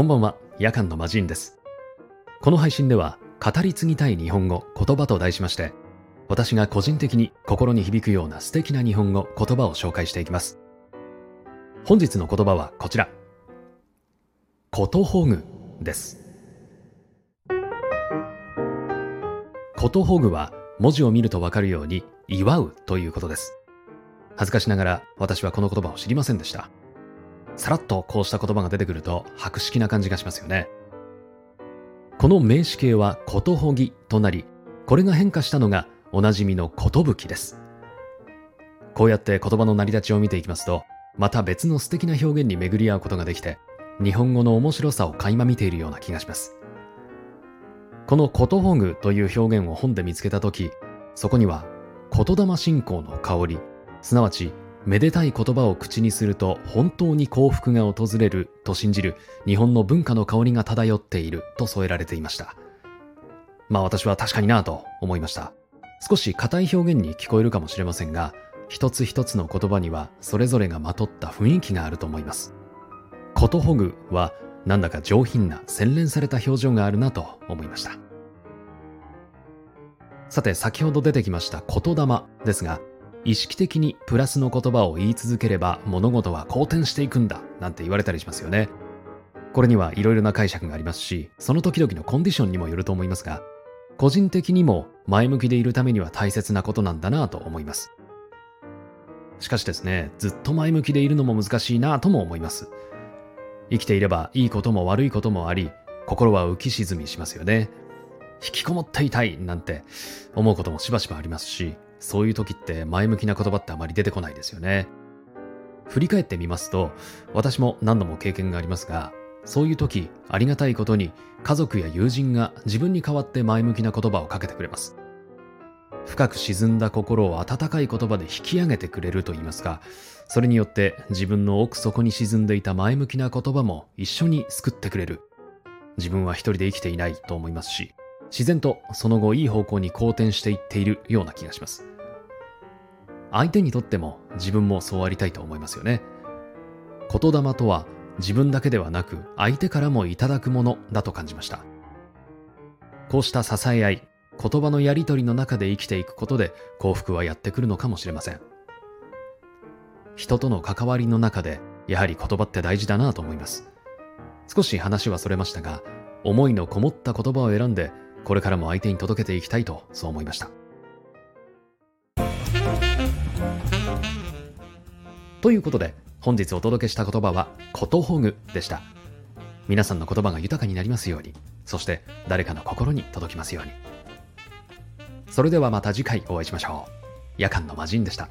こんばんは、夜間のマジンです。この配信では、語り継ぎたい日本語、言葉と題しまして、私が個人的に心に響くような素敵な日本語、言葉を紹介していきます。本日の言葉はこちら。ことほぐです。ことほぐは文字を見るとわかるように祝うということです。恥ずかしながら私はこの言葉を知りませんでした。さらっとこうした言葉が出てくると博識な感じがしますよね。この名詞形はことほぎとなり、これが変化したのがおなじみのことぶきです。こうやって言葉の成り立ちを見ていきますと、また別の素敵な表現に巡り合うことができて、日本語の面白さを垣間見ているような気がします。このことほぐという表現を本で見つけたとき、そこには言霊信仰の香り、すなわちめでたい言葉を口にすると本当に幸福が訪れると信じる日本の文化の香りが漂っていると添えられていました。まあ私は確かになぁと思いました。少し硬い表現に聞こえるかもしれませんが、一つ一つの言葉にはそれぞれがまとった雰囲気があると思います。ことほぐはなんだか上品な洗練された表情があるなと思いました。さて先ほど出てきました言霊ですが、意識的にプラスの言葉を言い続ければ物事は好転していくんだなんて言われたりしますよね。これにはいろいろな解釈がありますし、その時々のコンディションにもよると思いますが、個人的にも前向きでいるためには大切なことなんだなと思います。しかしですね、ずっと前向きでいるのも難しいなとも思います。生きていればいいことも悪いこともあり、心は浮き沈みしますよね。引きこもっていたいなんて思うこともしばしばありますし、そういう時って前向きな言葉ってあまり出てこないですよね。振り返ってみますと、私も何度も経験がありますが、そういう時、ありがたいことに家族や友人が自分に代わって前向きな言葉をかけてくれます。深く沈んだ心を温かい言葉で引き上げてくれると言いますか、それによって自分の奥底に沈んでいた前向きな言葉も一緒に救ってくれる。自分は一人で生きていないと思いますし、自然とその後いい方向に好転していっているような気がします。相手にとっても自分もそうありたいと思いますよね。言霊とは自分だけではなく相手からもいただくものだと感じました。こうした支え合い、言葉のやりとりの中で生きていくことで幸福はやってくるのかもしれません。人との関わりの中でやはり言葉って大事だなと思います。少し話はそれましたが、思いのこもった言葉を選んでこれからも相手に届けていきたいとそう思いました。ということで、本日お届けした言葉は、ことほぐでした。皆さんの言葉が豊かになりますように、そして誰かの心に届きますように。それではまた次回お会いしましょう。夜間の魔人でした。